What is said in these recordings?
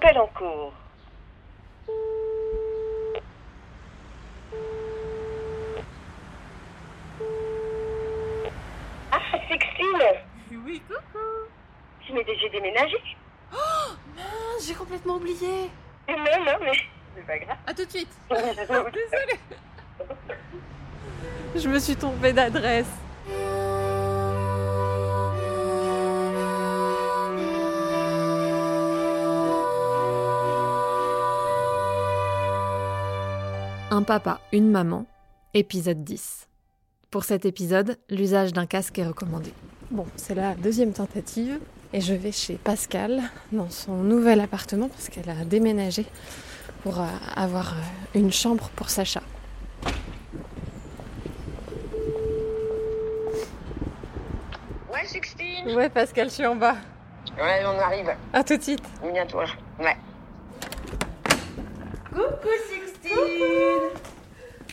appel en cours. Ah, Sextine Oui, coucou. Tu m'es déjà déménagé Mince, j'ai complètement oublié. Non, non, mais c'est pas grave. À tout de suite. Désolée. Je me suis trompée d'adresse. Un papa, une maman, épisode 10. Pour cet épisode, l'usage d'un casque est recommandé. Bon, c'est la deuxième tentative et je vais chez Pascal dans son nouvel appartement parce qu'elle a déménagé pour euh, avoir euh, une chambre pour Sacha. Ouais, Sextine Ouais, Pascal, je suis en bas. Ouais, on arrive. À tout de suite. Bientôt. Ouais. Coucou Sixtine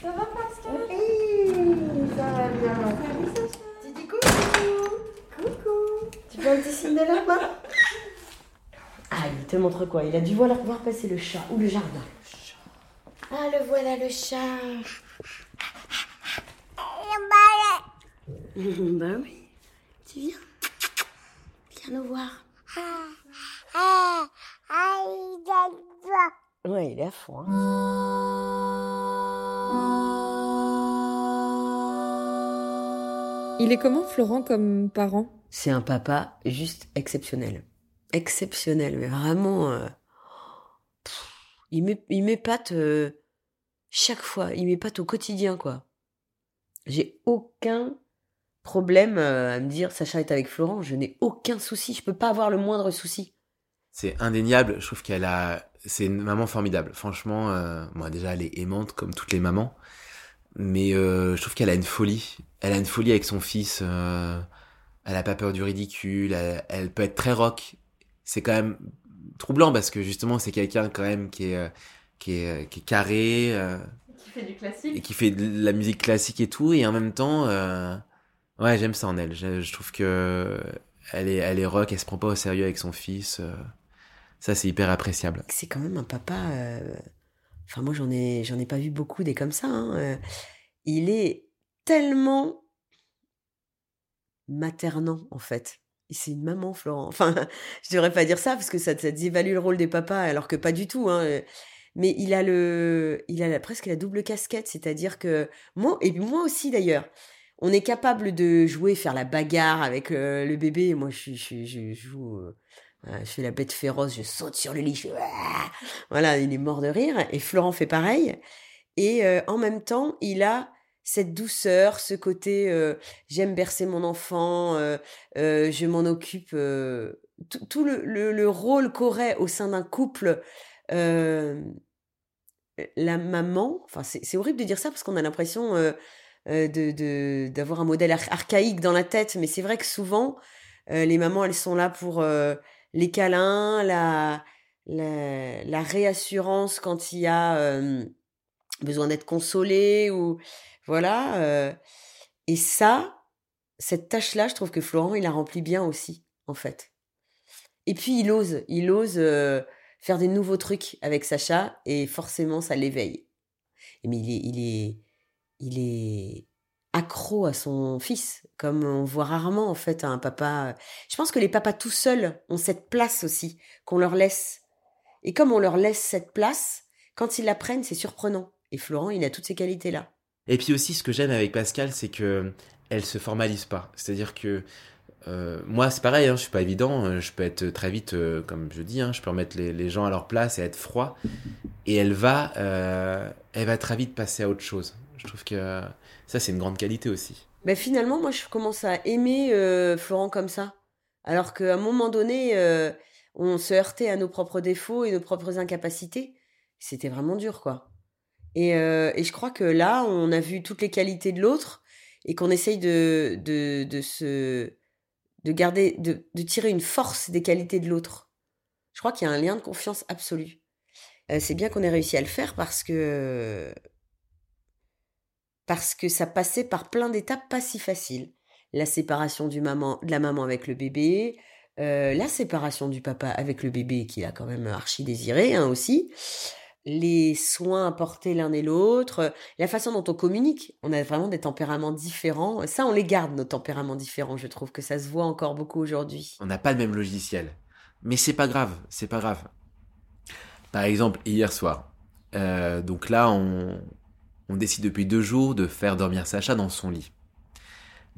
Ça va, Pascal Oui, ça va bien. Tu dis coucou Coucou Tu fais un petit signe de la main Ah, il te montre quoi Il a dû voir, voir passer le chat ou le jardin. Ah, le voilà le chat bah oui, tu viens Viens nous voir. Ouais, il est à fond. hein. Il est comment, Florent, comme parent? C'est un papa juste exceptionnel. Exceptionnel, mais vraiment. euh, pff, il m'é- il m'épate euh, chaque fois. Il m'épate au quotidien, quoi. J'ai aucun problème euh, à me dire Sacha est avec Florent. Je n'ai aucun souci. Je peux pas avoir le moindre souci. C'est indéniable. Je trouve qu'elle a, c'est une maman formidable. Franchement, euh, moi déjà elle est aimante comme toutes les mamans, mais euh, je trouve qu'elle a une folie. Elle a une folie avec son fils. euh, elle a pas peur du ridicule. Elle, elle peut être très rock. C'est quand même troublant parce que justement c'est quelqu'un quand même qui est euh, qui est qui est carré euh, Qui fait du classique et qui fait de la musique classique et tout et en même temps euh, ouais j'aime ça en elle. Je, je trouve que elle est elle est rock. Elle se prend pas au sérieux avec son fils. euh, ça, c'est hyper appréciable. C'est quand même un papa. euh, Enfin, moi, j'en ai, j'en ai pas vu beaucoup des comme ça. hein, euh, Il est tellement maternant, en fait. C'est une maman, Florent. Enfin, je devrais pas dire ça parce que ça, ça dévalue le rôle des papas, alors que pas du tout. Hein. euh. Mais il a le, il a presque la double casquette, c'est-à-dire que moi et moi aussi d'ailleurs, on est capable de jouer, faire la bagarre avec euh, le bébé. Moi, je, je, joue, euh, je fais la bête féroce, je saute sur le lit, Ouah voilà, il est mort de rire. Et Florent fait pareil. Et en même temps, il a cette douceur, ce côté j'aime bercer mon enfant, je m'en occupe. tout le, le, le rôle qu'aurait au sein d'un couple la maman. Enfin, c'est horrible de dire ça parce qu'on a l'impression de d'avoir un modèle ar- archaïque dans la tête. Mais c'est vrai que souvent, les mamans, elles sont là pour les câlins, la, la, réassurance quand il y a besoin d'être consolé ou voilà. euh, et ça, cette tâche-là, je trouve que Florent, il la remplit bien aussi, en fait. Et puis il ose, il ose euh, faire des nouveaux trucs avec Sacha et forcément ça l'éveille. Mais il est, il est, il est accro à son fils, comme on voit rarement en fait un papa. Je pense que les papas tout seuls ont cette place aussi qu'on leur laisse. Et comme on leur laisse cette place, quand ils la prennent, c'est surprenant. Et Florent, il a toutes ces qualités-là. Et puis aussi, ce que j'aime avec Pascal, c'est que elle se formalise pas. C'est-à-dire que euh, moi, c'est pareil, hein, je suis pas évident. euh, Je peux être très vite, euh, comme je dis, hein, je peux remettre les, les gens à leur place et être froid. Et elle va, euh, elle va très vite passer à autre chose. Je trouve que ça, c'est une grande qualité aussi. Ben finalement, moi, je commence à aimer euh, Florent comme ça. Alors qu'à un moment donné, euh, on se heurtait à nos propres défauts et nos propres incapacités. C'était vraiment dur, quoi. Et, euh, et je crois que là, on a vu toutes les qualités de l'autre et qu'on essaye de, se de garder, de, tirer une force des qualités de l'autre. Je crois qu'il y a un lien de confiance absolu. Euh, c'est bien qu'on ait réussi à le faire parce que parce que ça passait par plein d'étapes pas si faciles. La séparation de la maman avec le bébé, euh, la séparation du papa avec le bébé qu'il a quand même archi désiré hein, aussi, les soins apportés l'un et l'autre, la façon dont on communique. On a vraiment des tempéraments différents. Ça, on les garde, nos tempéraments différents. Je trouve que ça se voit encore beaucoup aujourd'hui. On n'a pas le même logiciel. Mais c'est pas grave, c'est pas grave. Par exemple, hier soir, euh, donc là, on, on décide depuis deux jours de faire dormir Sacha dans son lit.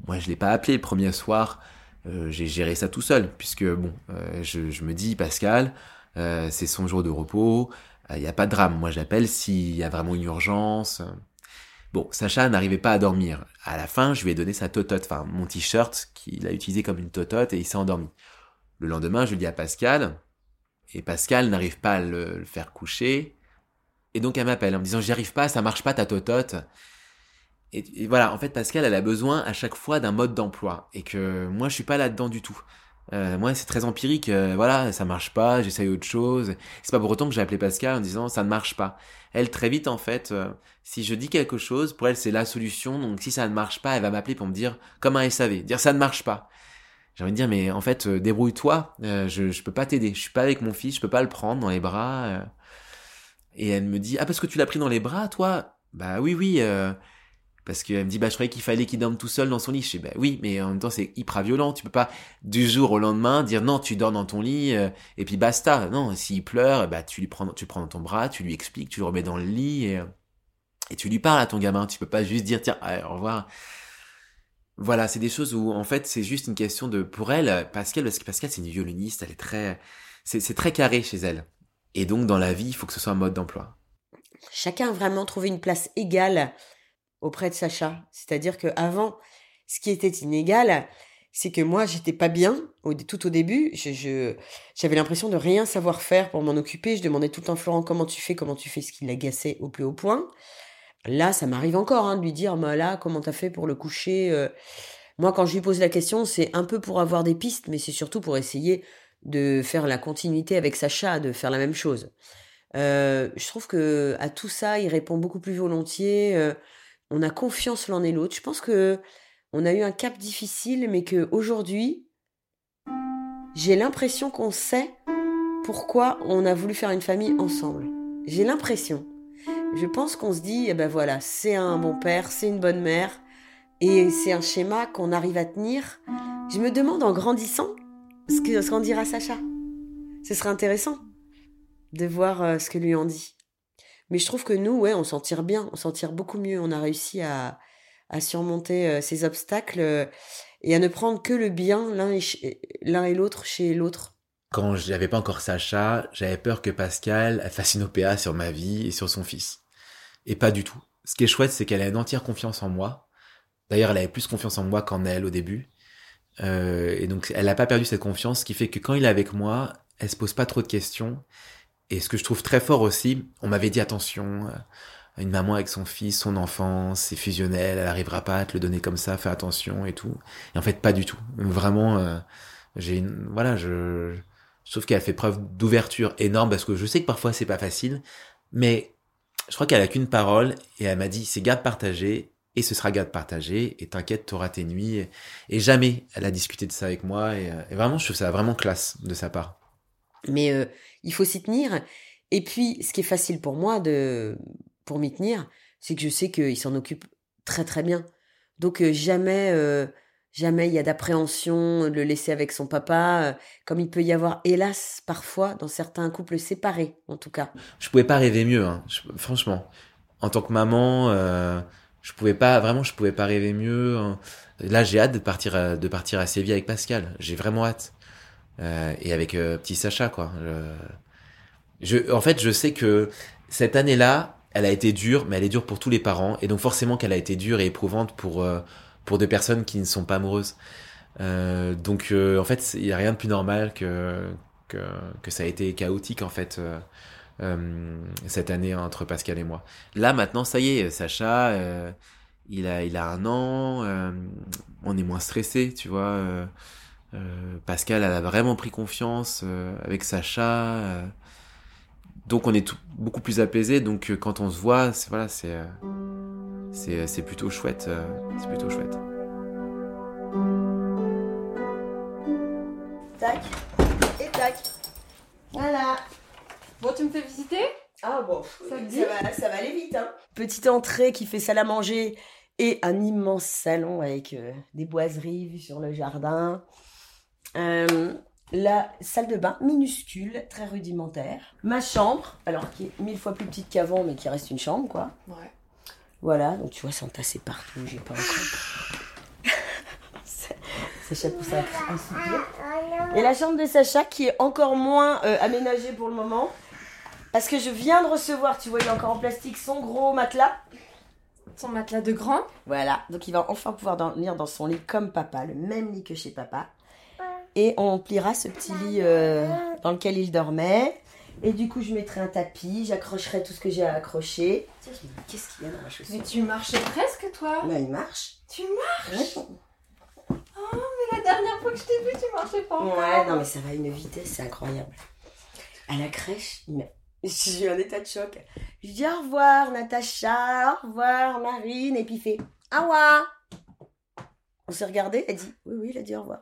Moi, je l'ai pas appelé le premier soir. Euh, j'ai géré ça tout seul, puisque bon, euh, je, me dis Pascal, c'est son jour de repos, il n'y a pas de drame. Moi, j'appelle s'il y a vraiment une urgence. Bon, Sacha n'arrivait pas à dormir. À la fin, je lui ai donné sa totote, enfin mon t-shirt qu'il a utilisé comme une totote et il s'est endormi. Le lendemain, je le dis à Pascal, et Pascal n'arrive pas à le, le faire coucher. Et donc elle m'appelle en me disant j'y arrive pas, ça marche pas ta totote. Et, et, voilà, en fait, Pascal, elle a besoin à chaque fois d'un mode d'emploi. Et que moi, je suis pas là-dedans du tout. Euh, moi, c'est très empirique. Euh, voilà, ça marche pas, j'essaye autre chose. C'est pas pour autant que j'ai appelé Pascal en disant ça ne marche pas. Elle, très vite, en fait, euh, si je dis quelque chose, pour elle, c'est la solution. Donc, si ça ne marche pas, elle va m'appeler pour me dire, comme un SAV, dire ça ne marche pas. J'ai envie de dire, mais en fait, débrouille-toi. je, je peux pas t'aider. Je suis pas avec mon fils, je peux pas le prendre dans les bras. Et elle me dit, ah, parce que tu l'as pris dans les bras, toi? Bah oui, oui. Parce qu'elle me dit, bah, je croyais qu'il fallait qu'il dorme tout seul dans son lit. Je dis, bah oui, mais en même temps, c'est hyper violent. Tu peux pas, du jour au lendemain, dire, non, tu dors dans ton lit, euh, et puis basta. Non, s'il pleure, bah, tu lui prends, tu prends dans ton bras, tu lui expliques, tu le remets dans le lit, et, et tu lui parles à ton gamin. Tu peux pas juste dire, tiens, au revoir. Voilà, c'est des choses où, en fait, c'est juste une question de, pour elle, Pascal, parce que Pascal, c'est une violoniste, elle est très, c'est très carré chez elle. Et donc, dans la vie, il faut que ce soit un mode d'emploi. Chacun a vraiment trouvé une place égale auprès de Sacha. C'est-à-dire que avant, ce qui était inégal, c'est que moi, j'étais pas bien au, tout au début. J'avais l'impression de rien savoir faire pour m'en occuper. Je demandais tout le temps Florent comment tu fais, comment tu fais, ce qui l'agaçait au plus haut point. Là, ça m'arrive encore hein, de lui dire, bah là, comment t'as fait pour le coucher euh. Moi, quand je lui pose la question, c'est un peu pour avoir des pistes, mais c'est surtout pour essayer de faire la continuité avec Sacha, de faire la même chose. Euh, je trouve que à tout ça, il répond beaucoup plus volontiers. Euh, on a confiance l'un et l'autre. Je pense que on a eu un cap difficile, mais que aujourd'hui, j'ai l'impression qu'on sait pourquoi on a voulu faire une famille ensemble. J'ai l'impression. Je pense qu'on se dit, eh ben voilà, c'est un bon père, c'est une bonne mère, et c'est un schéma qu'on arrive à tenir. Je me demande en grandissant ce qu'en dira Sacha? Ce serait intéressant de voir euh, ce que lui en dit. Mais je trouve que nous, ouais, on s'en tire bien, on s'en tire beaucoup mieux. On a réussi à, à surmonter euh, ces obstacles euh, et à ne prendre que le bien l'un et, l'autre chez l'autre. Quand j'avais pas encore Sacha, j'avais peur que Pascal fasse une OPA sur ma vie et sur son fils. Et pas du tout. Ce qui est chouette, c'est qu'elle a une entière confiance en moi. D'ailleurs, elle avait plus confiance en moi qu'en elle au début. Euh, et donc, elle n'a pas perdu cette confiance, ce qui fait que quand il est avec moi, elle se pose pas trop de questions. Et ce que je trouve très fort aussi, on m'avait dit attention, euh, une maman avec son fils, son enfant, c'est fusionnel, elle arrivera pas à te le donner comme ça, fais attention et tout. Et en fait, pas du tout. Vraiment, euh, j'ai une, voilà, je, je trouve qu'elle fait preuve d'ouverture énorme parce que je sais que parfois c'est pas facile, mais je crois qu'elle a qu'une parole et elle m'a dit c'est garde partagé et ce sera garde partagé et t'inquiète, t'auras tes nuits. Et, jamais elle a discuté de ça avec moi et, et, vraiment, je trouve ça vraiment classe de sa part. Mais euh, il faut s'y tenir. Et puis, ce qui est facile pour moi de pour m'y tenir, c'est que je sais qu'il s'en occupe très très bien. Donc euh, jamais euh, jamais il y a d'appréhension le laisser avec son papa, euh, comme il peut y avoir hélas parfois dans certains couples séparés en tout cas. Je pouvais pas rêver mieux, hein, franchement. En tant que maman, euh, je pouvais pas vraiment, je pouvais pas rêver mieux. Hein. Là, j'ai hâte de partir de partir à Séville avec Pascal. J'ai vraiment hâte. Euh, et avec euh, petit Sacha quoi. En fait, je sais que cette année-là, elle a été dure, mais elle est dure pour tous les parents, et donc forcément qu'elle a été dure et éprouvante pour euh, pour des personnes qui ne sont pas amoureuses. Donc en fait, il y a rien de plus normal que que, ça a été chaotique en fait. cette année entre Pascal et moi. Là maintenant, ça y est, Sacha, il a il a un an, on est moins stressé, tu vois. Pascal, elle a vraiment pris confiance euh, avec Sacha. Euh, donc on est tout, beaucoup plus apaisé. Donc quand on se voit, c'est voilà, c'est plutôt chouette. c'est plutôt chouette. tac, et tac. Voilà. Bon, tu me fais visiter? Ah bon, Ça ça, te dit? va, ça va aller vite. Hein. Petite entrée qui fait salle à manger et un immense salon avec euh, des boiseries vues sur le jardin. Euh, la salle de bain minuscule, très rudimentaire. Ma chambre, alors qui est mille fois plus petite qu'avant, mais qui reste une chambre, quoi. Ouais. Voilà, donc tu vois, c'est entassé partout, j'ai pas encore. Sacha pousse un soupir. Et la chambre de Sacha qui est encore moins euh, aménagée pour le moment. Parce que je viens de recevoir, tu vois, il est encore en plastique, son gros matelas. Son matelas de grand. Voilà, donc il va enfin pouvoir dormir dans son lit comme papa, le même lit que chez papa. Et on pliera ce petit lit euh, dans lequel il dormait. Et du coup, je mettrai un tapis, j'accrocherai tout ce que j'ai à accrocher. Qu'est-ce qu'il y a dans ma chaussure? Mais tu marchais presque, toi. Là, il marche. Tu marches? Ouais. Mais la dernière fois que je t'ai vu, tu marchais pas encore. Ouais, non, mais ça va à une vitesse, c'est incroyable. À la crèche, il m'a- j'ai eu un état de choc. Je lui dis au revoir, Natacha, au revoir, Marine, et puis il fait au revoir. On s'est regardé, elle dit oui, oui, il a dit au revoir.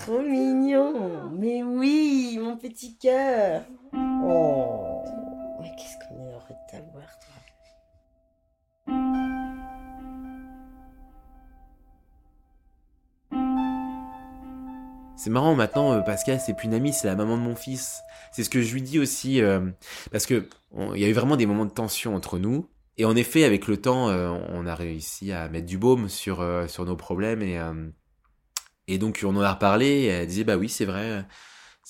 Trop mignon. Mais oui, mon petit cœur. Oh. Mais qu'est-ce qu'on est heureux de t'avoir, toi. C'est marrant maintenant, euh, Pascal, c'est plus une amie, c'est la maman de mon fils. C'est ce que je lui dis aussi, euh, parce que il y a eu vraiment des moments de tension entre nous. Et en effet, avec le temps, euh, on a réussi à mettre du baume sur sur nos problèmes et et donc on en a reparlé. Elle disait bah oui, c'est vrai,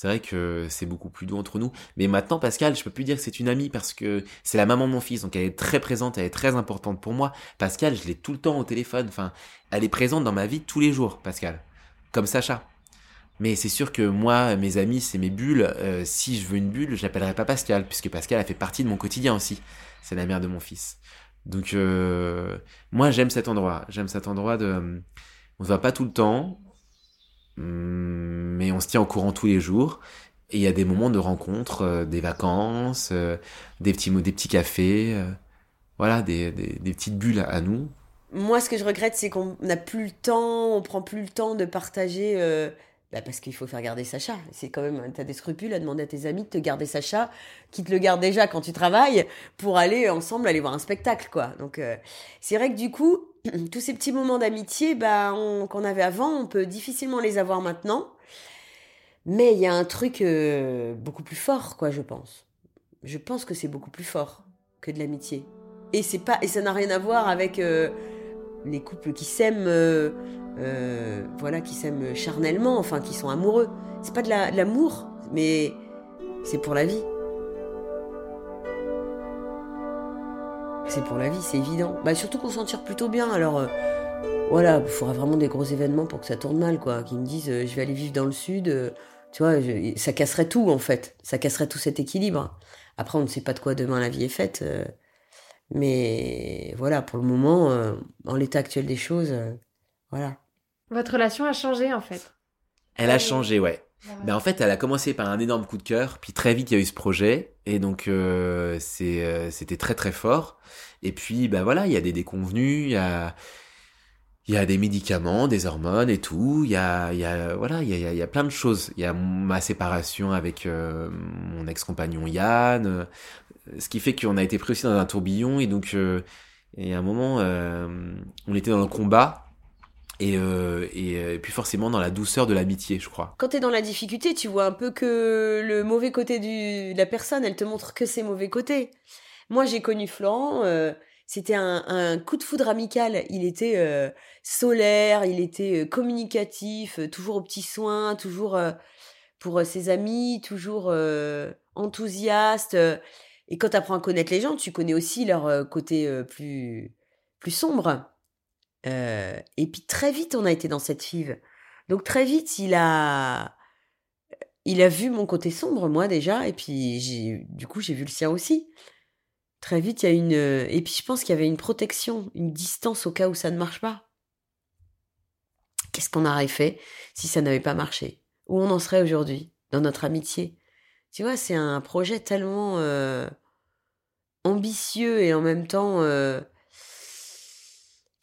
c'est vrai que c'est beaucoup plus doux entre nous. Mais maintenant, Pascal, je peux plus dire que c'est une amie parce que c'est la maman de mon fils, donc elle est très présente, elle est très importante pour moi. Pascal, je l'ai tout le temps au téléphone. Enfin, elle est présente dans ma vie tous les jours, Pascal, comme Sacha. Mais c'est sûr que moi, mes amis, c'est mes bulles. Euh, si je veux une bulle, je l'appellerai pas Pascal, puisque Pascal a fait partie de mon quotidien aussi. C'est la mère de mon fils. Donc, euh, moi, j'aime cet endroit. J'aime cet endroit de. On se voit pas tout le temps, mais on se tient au courant tous les jours. Et il y a des moments de rencontre, euh, des vacances, euh, des petits des petits cafés, euh, voilà, des, des, petites bulles à nous. Moi, ce que je regrette, c'est qu'on n'a plus le temps, on prend plus le temps de partager. bah, parce qu'il faut faire garder Sacha. C'est quand même, t'as des scrupules à demander à tes amis de te garder Sacha, qui te le gardent déjà quand tu travailles, pour aller ensemble aller voir un spectacle, quoi. Donc, c'est vrai que du coup, tous ces petits moments d'amitié, bah, on- qu'on avait avant, on peut difficilement les avoir maintenant. Mais il y a un truc euh, beaucoup plus fort, quoi, je pense. Je pense que c'est beaucoup plus fort que de l'amitié. Et c'est pas, et ça n'a rien à voir avec euh, les couples qui s'aiment, euh, voilà, qui s'aiment charnellement, enfin, qui sont amoureux. C'est pas de l'amour, mais c'est pour la vie. C'est pour la vie, c'est évident. Bah, surtout qu'on s'en tire plutôt bien. Alors, euh, voilà, il faudra vraiment des gros événements pour que ça tourne mal, quoi. Qu'ils me disent, euh, je vais aller vivre dans le sud. euh, tu vois, je- ça casserait tout, en fait. Ça casserait tout cet équilibre. Après, on ne sait pas de quoi demain la vie est faite. euh, mais voilà, pour le moment, euh, en l'état actuel des choses, euh, voilà. Votre relation a changé, en fait. Elle a changé, ouais. Ben en fait, elle a commencé par un énorme coup de cœur, puis très vite il y a eu ce projet, et donc euh, c'est euh, c'était très très fort. Et puis ben voilà, il y a des déconvenus, il y a y a des médicaments, des hormones et tout. Il y a y a voilà, il y a, il y a plein de choses. Il y a ma séparation avec euh, mon ex-compagnon Yann, euh, ce qui fait qu'on a été pris aussi dans un tourbillon et donc euh, et à un moment euh, on était dans le combat. Et, euh, euh, et puis forcément dans la douceur de l'amitié, je crois. Quand t'es dans la difficulté, tu vois un peu que le mauvais côté du, de la personne, elle te montre que ses mauvais côtés. Moi, j'ai connu Florent, euh, c'était un, coup de foudre amical. Il était solaire, il était communicatif, toujours aux petits soins, toujours pour ses amis, toujours enthousiaste. Et quand tu apprends à connaître les gens, tu connais aussi leur côté plus, plus sombre. Euh, et puis très vite, on a été dans cette five. Donc très vite, il a, il a vu mon côté sombre, moi déjà, et puis du coup, j'ai vu le sien aussi. Très vite, il y a une, et puis je pense qu'il y avait une protection, une distance au cas où ça ne marche pas. Qu'est-ce qu'on aurait fait si ça n'avait pas marché? Où on en serait aujourd'hui dans notre amitié? Tu vois, c'est un projet tellement euh, ambitieux et en même temps euh,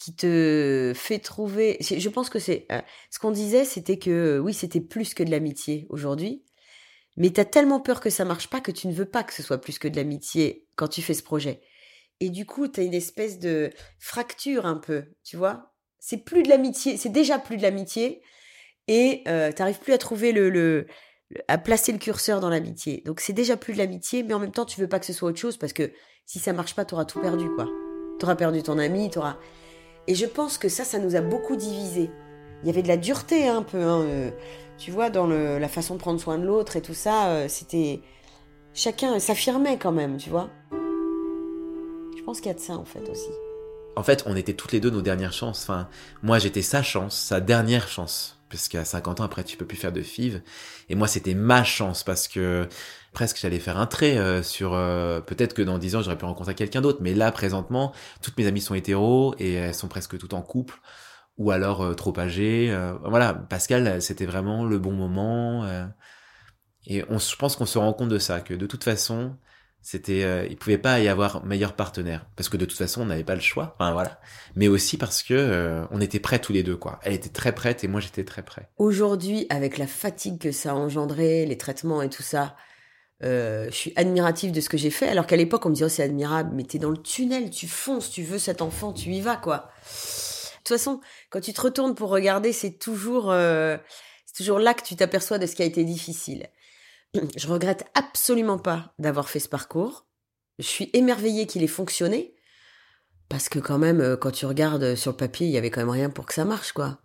qui te fait trouver. Je pense que c'est. Euh, ce qu'on disait, c'était que oui, c'était plus que de l'amitié aujourd'hui. Mais tu as tellement peur que ça marche pas que tu ne veux pas que ce soit plus que de l'amitié quand tu fais ce projet. Et du coup, tu as une espèce de fracture un peu, tu vois? C'est plus de l'amitié, c'est déjà plus de l'amitié. Et euh, tu n'arrives plus à trouver le, le, à placer le curseur dans l'amitié. Donc c'est déjà plus de l'amitié, mais en même temps, tu veux pas que ce soit autre chose parce que si ça marche pas, tu auras tout perdu, quoi. Tu auras perdu ton ami, tu auras. Et je pense que ça, ça nous a beaucoup divisés. Il y avait de la dureté hein, un peu, hein, euh, tu vois, dans la façon de prendre soin de l'autre et tout ça. Euh, c'était chacun s'affirmait quand même, tu vois. Je pense qu'il y a de ça en fait aussi. En fait, on était toutes les deux nos dernières chances. Enfin, moi, j'étais sa chance, sa dernière chance parce qu'à 50 ans après tu peux plus faire de FIV et moi c'était ma chance parce que presque j'allais faire un trait euh, sur euh, peut-être que dans 10 ans j'aurais pu rencontrer quelqu'un d'autre mais là présentement toutes mes amies sont hétéros et elles sont presque toutes en couple ou alors euh, trop âgées voilà Pascal c'était vraiment le bon moment et on je pense qu'on se rend compte de ça que de toute façon c'était, il pouvait pas y avoir meilleur partenaire parce que de toute façon on n'avait pas le choix. Enfin voilà. Mais aussi parce que on était prêts tous les deux quoi. Elle était très prête et moi j'étais très prêt. Aujourd'hui, avec la fatigue que ça a engendré, les traitements et tout ça, euh, je suis admirative de ce que j'ai fait. Alors qu'à l'époque on me disait oh, c'est admirable, mais t'es dans le tunnel, tu fonces, tu veux cet enfant, tu y vas quoi. De toute façon, quand tu te retournes pour regarder, c'est toujours, euh, c'est toujours là que tu t'aperçois de ce qui a été difficile. Je regrette absolument pas d'avoir fait ce parcours. Je suis émerveillée qu'il ait fonctionné. Parce que quand même, euh, quand tu regardes sur le papier, il y avait quand même rien pour que ça marche, quoi.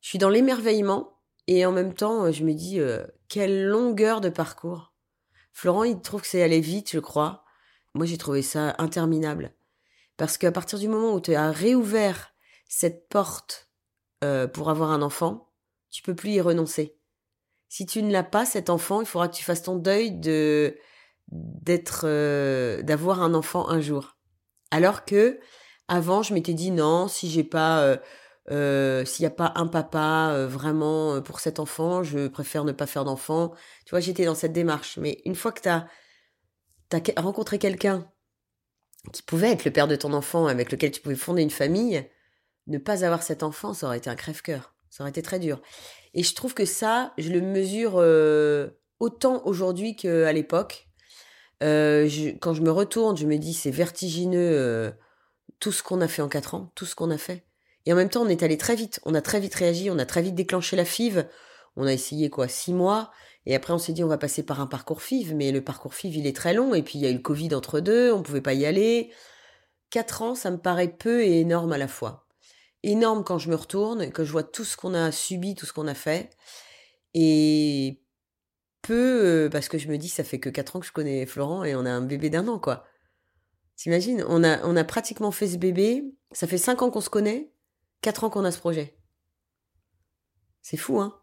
Je suis dans l'émerveillement et en même temps, euh, je me dis, euh, quelle longueur de parcours. Florent, il trouve que c'est allé vite, je crois. Moi, j'ai trouvé ça interminable. Parce qu'à partir du moment où tu as réouvert cette porte pour avoir un enfant, tu peux plus y renoncer si tu ne l'as pas, cet enfant, il faudra que tu fasses ton deuil de d'être euh, d'avoir un enfant un jour. Alors que avant, je m'étais dit non, si j'ai pas euh, euh, s'il n'y a pas un papa vraiment pour cet enfant, je préfère ne pas faire d'enfant. Tu vois, j'étais dans cette démarche. Mais une fois que tu as, rencontré quelqu'un qui pouvait être le père de ton enfant, avec lequel tu pouvais fonder une famille, ne pas avoir cet enfant, ça aurait été un crève-cœur. Ça aurait été très dur. Et je trouve que ça, je le mesure euh, autant aujourd'hui qu'à l'époque. Euh, quand je me retourne, je me dis c'est vertigineux euh, tout ce qu'on a fait en quatre ans, tout ce qu'on a fait. Et en même temps, on est allé très vite. On a très vite réagi, on a très vite déclenché la FIV. On a essayé quoi, six mois. Et après, on s'est dit on va passer par un parcours FIV, mais le parcours FIV il est très long. Et puis il y a eu le Covid entre deux, on pouvait pas y aller. Quatre ans, ça me paraît peu et énorme à la fois énorme quand je me retourne, que je vois tout ce qu'on a subi, tout ce qu'on a fait. Et peu, euh, parce que je me dis, ça fait que 4 ans que je connais Florent et on a un bébé d'un an, quoi. T'imagines? On a, on a pratiquement fait ce bébé, ça fait 5 ans qu'on se connaît, 4 ans qu'on a ce projet. C'est fou, hein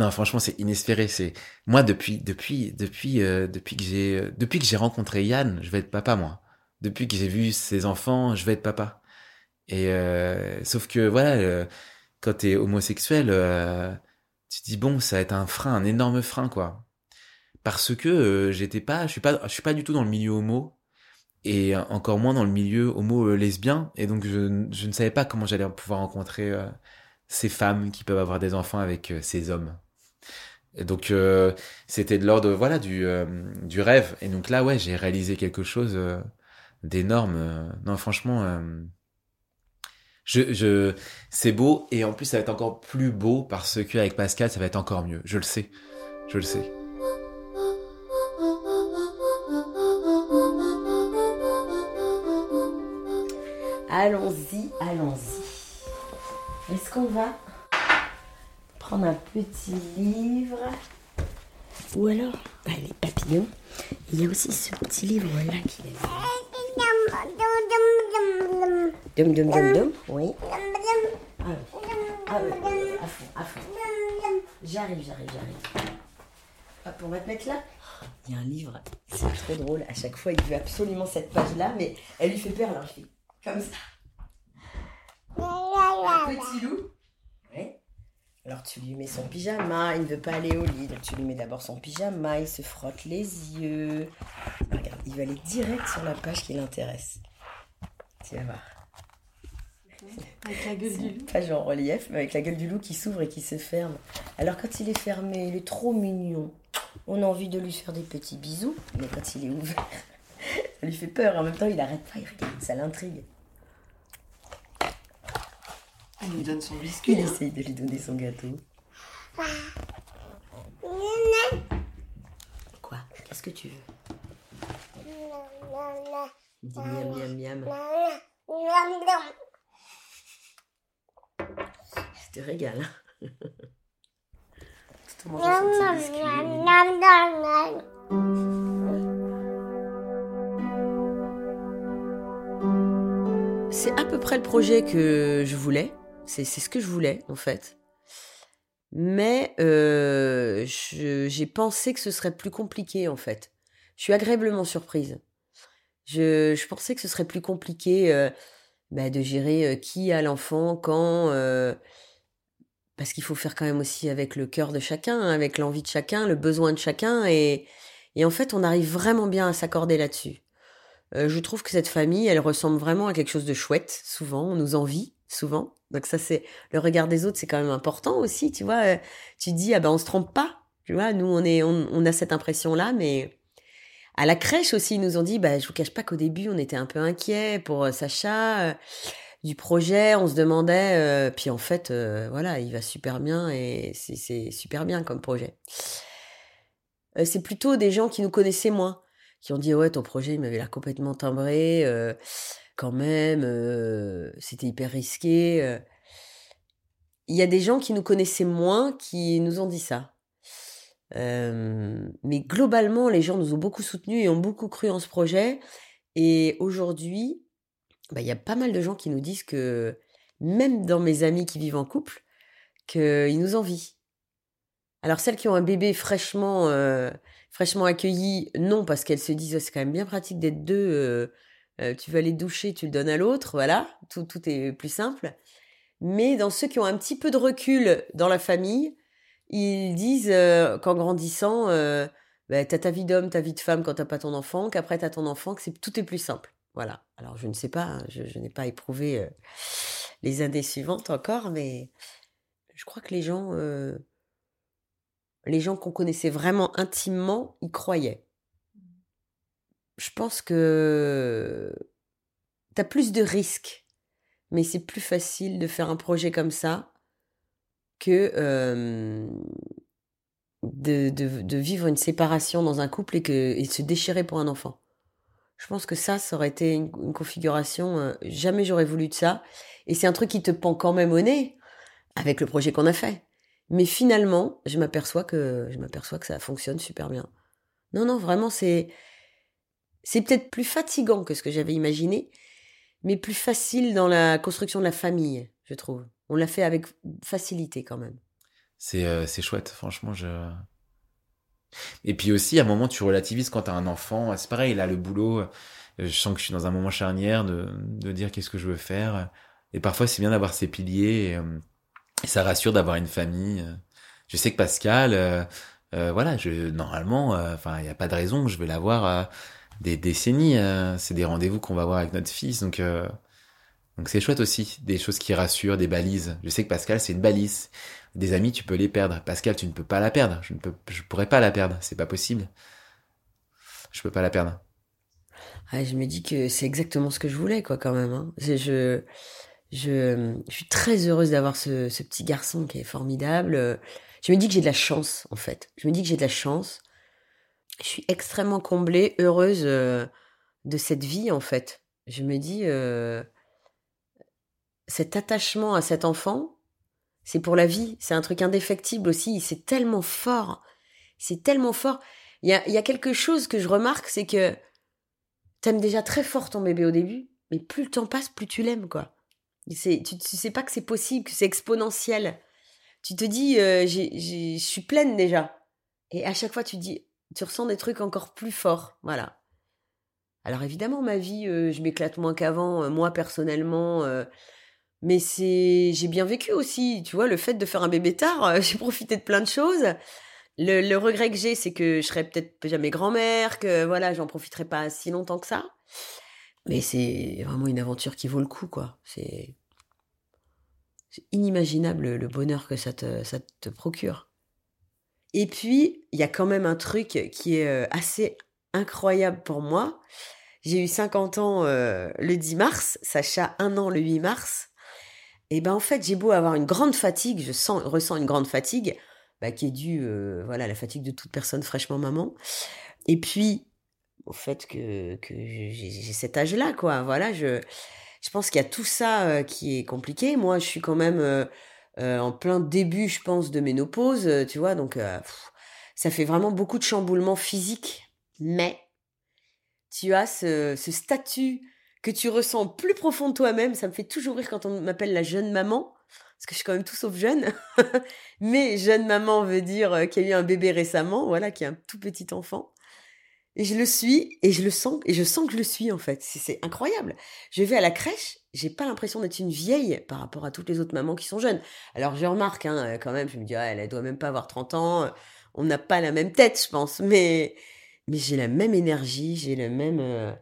non, franchement, c'est inespéré. C'est moi depuis depuis depuis euh, depuis que j'ai euh, depuis que j'ai rencontré Yann, je vais être papa moi. Depuis que j'ai vu ses enfants, je vais être papa. Et euh, sauf que voilà, quand t'es homosexuel, tu te dis bon, ça va être un frein, un énorme frein quoi. Parce que j'étais pas, je suis pas, suis pas du tout dans le milieu homo et encore moins dans le milieu homo lesbien et donc je, je ne savais pas comment j'allais pouvoir rencontrer ces femmes qui peuvent avoir des enfants avec ces hommes. Donc c'était de l'ordre voilà du du rêve et donc là ouais j'ai réalisé quelque chose d'énorme. non franchement je, je, c'est beau et en plus ça va être encore plus beau parce que avec Pascal ça va être encore mieux. Je le sais, je le sais. Allons-y, allons-y. Est-ce qu'on va prendre un petit livre? Ou alors bah, les papillons Il y a aussi ce petit livre là qui est Dum dum dum dum, oui. Ah, ah à fond, à fond. J'arrive, j'arrive, j'arrive. Hop, on va te mettre là. Il y a un livre, c'est trop drôle. À chaque fois, il veut absolument cette page-là, mais elle lui fait peur, alors je fais comme ça. Un petit loup. Oui. Alors tu lui mets son pyjama, il ne veut pas aller au lit, donc tu lui mets d'abord son pyjama, il se frotte les yeux. Regarde, il va aller direct sur la page qui l'intéresse. Tu vas voir. Avec la gueule du loup. Pas genre relief, mais avec la gueule du loup qui s'ouvre et qui se ferme. Alors quand il est fermé, il est trop mignon. On a envie de lui faire des petits bisous, mais quand il est ouvert, ça lui fait peur. En même temps, il arrête pas, il regarde, ça l'intrigue. Elle lui donne son biscuit. Il essaye de lui donner son gâteau. Quoi? Qu'est-ce que tu veux? Il dit miam miam miam. Je te régale. hein. Tout en mangeant son biscuit. C'est à peu près le projet que je voulais. C'est ce que je voulais, en fait. Mais euh, j'ai pensé que ce serait plus compliqué, en fait. Je suis agréablement surprise. Je, pensais que ce serait plus compliqué euh, bah, de gérer euh, qui a l'enfant, quand. parce qu'il faut faire quand même aussi avec le cœur de chacun, hein, avec l'envie de chacun, le besoin de chacun. Et, et en fait, on arrive vraiment bien à s'accorder là-dessus. Euh, je trouve que cette famille, elle ressemble vraiment à quelque chose de chouette, souvent. On nous envie, souvent. Donc ça, c'est le regard des autres, c'est quand même important aussi, tu vois. Euh, Tu dis, ah ben on se trompe pas, tu vois. Nous, on est, on, a cette impression-là, mais à la crèche aussi, ils nous ont dit, bah je vous cache pas qu'au début, on était un peu inquiets pour euh, Sacha, du projet, on se demandait, puis en fait, voilà, il va super bien et c'est super bien comme projet. C'est plutôt des gens qui nous connaissaient moins qui ont dit ouais ton projet il m'avait l'air complètement timbré euh, quand même euh, c'était hyper risqué euh. il y a des gens qui nous connaissaient moins qui nous ont dit ça. Mais globalement les gens nous ont beaucoup soutenus et ont beaucoup cru en ce projet. Et aujourd'hui bah, il y a pas mal de gens qui nous disent que même dans mes amis qui vivent en couple qu'ils nous envient. Alors celles qui ont un bébé fraîchement fraîchement accueilli, non, parce qu'elles se disent, Oh, c'est quand même bien pratique d'être deux. euh, euh, tu veux aller doucher, tu le donnes à l'autre, voilà, tout, tout est plus simple. Mais dans ceux qui ont un petit peu de recul dans la famille, ils disent euh, qu'en grandissant, euh, bah, t'as ta vie d'homme, ta vie de femme quand t'as pas ton enfant, qu'après t'as ton enfant, que c'est tout est plus simple. Voilà. Alors je ne sais pas, hein, je, n'ai pas éprouvé les années suivantes encore, mais je crois que les gens, les gens qu'on connaissait vraiment intimement, y croyaient. Je pense que t'as plus de risques, mais c'est plus facile de faire un projet comme ça que de, vivre une séparation dans un couple et, que, de se déchirer pour un enfant. Je pense que ça, ça aurait été une, une configuration. euh, jamais j'aurais voulu de ça. Et c'est un truc qui te pend quand même au nez avec le projet qu'on a fait. Mais finalement, je m'aperçois que je m'aperçois que ça fonctionne super bien. Non, non, vraiment, c'est c'est peut-être plus fatigant que ce que j'avais imaginé, mais plus facile dans la construction de la famille, je trouve. On l'a fait avec facilité quand même. C'est euh, chouette, franchement. Je... Et puis aussi, à un moment, tu relativises quand t'as un enfant. C'est pareil, là, le boulot, euh, je sens que je suis dans un moment charnière de, de dire qu'est-ce que je veux faire. Et parfois, c'est bien d'avoir ces piliers. Euh, ça rassure d'avoir une famille. Je sais que Pascal, euh, euh, voilà, je, normalement, euh, enfin, il n'y a pas de raison que je vais l'avoir euh, des décennies. euh, c'est des rendez-vous qu'on va avoir avec notre fils. Donc, euh, donc c'est chouette aussi. Des choses qui rassurent, des balises. Je sais que Pascal, c'est une balise. Des amis, tu peux les perdre. Pascal, tu ne peux pas la perdre. Je ne peux, je pourrais pas la perdre. C'est pas possible. Je peux pas la perdre. Ah, je me dis que c'est exactement ce que je voulais, quoi, quand même. Hein. Je, je, suis très heureuse d'avoir ce, petit garçon qui est formidable. Je me dis que j'ai de la chance, en fait. Je me dis que j'ai de la chance. Je suis extrêmement comblée, heureuse euh, de cette vie, en fait. Je me dis, euh, cet attachement à cet enfant, c'est pour la vie. C'est un truc indéfectible aussi. C'est tellement fort. C'est tellement fort. Il y a, y a quelque chose que je remarque, c'est que t'aimes déjà très fort ton bébé au début, mais plus le temps passe, plus tu l'aimes, quoi. Tu, tu sais pas que c'est possible, que c'est exponentiel. Tu te dis, euh, je suis pleine déjà. Et à chaque fois, tu dis, tu ressens des trucs encore plus forts. Voilà. Alors évidemment, ma vie, euh, je m'éclate moins qu'avant, euh, moi personnellement. euh, mais c'est, j'ai bien vécu aussi. Tu vois, le fait de faire un bébé tard, j'ai profité de plein de choses. Le, regret que j'ai, c'est que je serais peut-être jamais grand-mère, que voilà, j'en profiterai pas si longtemps que ça. Mais c'est vraiment une aventure qui vaut le coup, quoi. C'est C'est inimaginable le bonheur que ça te, ça te procure. Et puis, il y a quand même un truc qui est euh, assez incroyable pour moi. J'ai eu 50 ans euh, le 10 mars, Sacha un an le 8 mars. Et ben en fait, j'ai beau avoir une grande fatigue, je sens, ressens une grande fatigue, bah, qui est due euh, voilà, à la fatigue de toute personne fraîchement maman. Et puis, au fait que, que j'ai cet âge-là, quoi. Voilà, je, je pense qu'il y a tout ça qui est compliqué. Moi, je suis quand même en plein début, je pense, de ménopause, tu vois, donc ça fait vraiment beaucoup de chamboulements physiques. Mais tu as ce, statut que tu ressens plus profond de toi-même. Ça me fait toujours rire quand on m'appelle la jeune maman, parce que je suis quand même tout sauf jeune. Mais jeune maman veut dire qu'il y a eu un bébé récemment, voilà, qui est un tout petit enfant. Et je le suis et je le sens et je sens que je le suis en fait. C'est incroyable. Je vais à la crèche, j'ai pas l'impression d'être une vieille par rapport à toutes les autres mamans qui sont jeunes. Alors je remarque hein, quand même, je me dis ah, elle, doit même pas avoir 30 ans. On n'a pas la même tête, je pense, mais mais j'ai la même énergie, j'ai le même. Euh,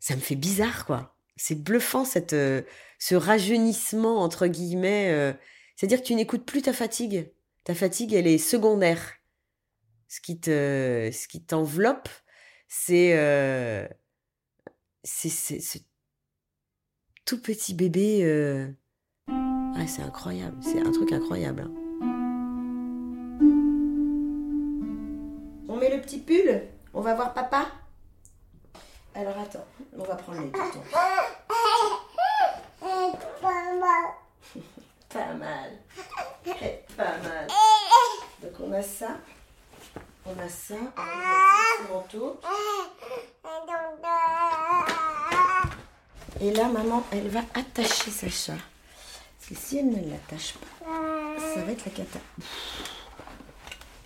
ça me fait bizarre quoi. C'est bluffant cette euh, ce rajeunissement entre guillemets. Euh, c'est-à-dire que tu n'écoutes plus ta fatigue. Ta fatigue, elle est secondaire ce qui te, ce qui t'enveloppe, c'est, euh, c'est, ce tout petit bébé. Euh, c'est incroyable, c'est un truc incroyable. Hein. On met le petit pull, on va voir papa. Alors attends, on va prendre les boutons. Pas mal. Pas mal. Pas mal. Donc on a ça. On a ça, on a ce manteau. Et là, maman, elle va attacher Sacha. Parce que si elle ne l'attache pas, ça va être la cata.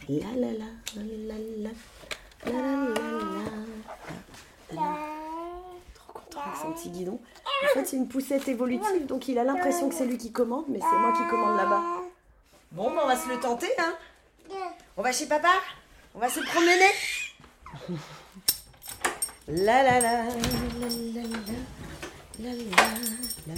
La la la la la la la la la Trop content avec son petit guidon. En fait, c'est une poussette évolutive, donc il a l'impression que c'est lui qui commande, mais c'est moi qui commande là-bas. Bon, ben, on va se le tenter, hein. On va chez papa on va se promener La la la la la la la la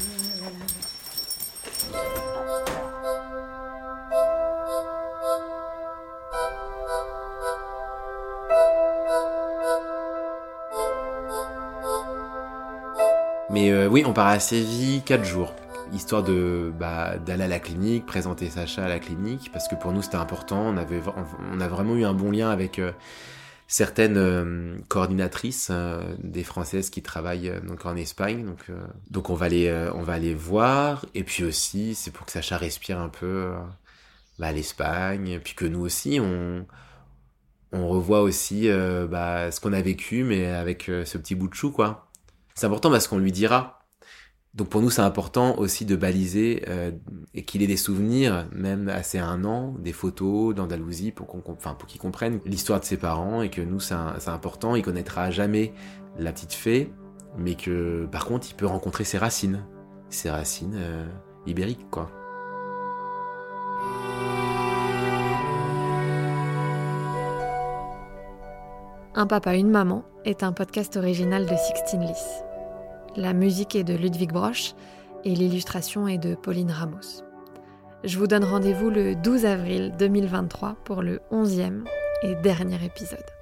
Mais euh, oui, on part à Séville 4 jours histoire de bah, d'aller à la clinique, présenter Sacha à la clinique, parce que pour nous c'était important. On avait on a vraiment eu un bon lien avec euh, certaines euh, coordinatrices euh, des françaises qui travaillent donc en Espagne. Donc donc on va aller on va voir et puis aussi c'est pour que Sacha respire un peu bah, l'Espagne, puis que nous aussi on on revoit aussi bah, ce qu'on a vécu mais avec ce petit bout de chou quoi. C'est important parce qu'on lui dira donc pour nous, c'est important aussi de baliser euh, et qu'il ait des souvenirs, même assez un an, des photos d'Andalousie pour qu'il comprenne l'histoire de ses parents et que nous, c'est, important. Il connaîtra jamais la petite fée, mais que par contre, il peut rencontrer ses racines, ses racines euh, ibériques, quoi. Un papa, une maman est un podcast original de Sixteen Lys. La musique est de Ludwig Broch et l'illustration est de Pauline Ramos. Je vous donne rendez-vous le 12 avril 2023 pour le 11e et dernier épisode.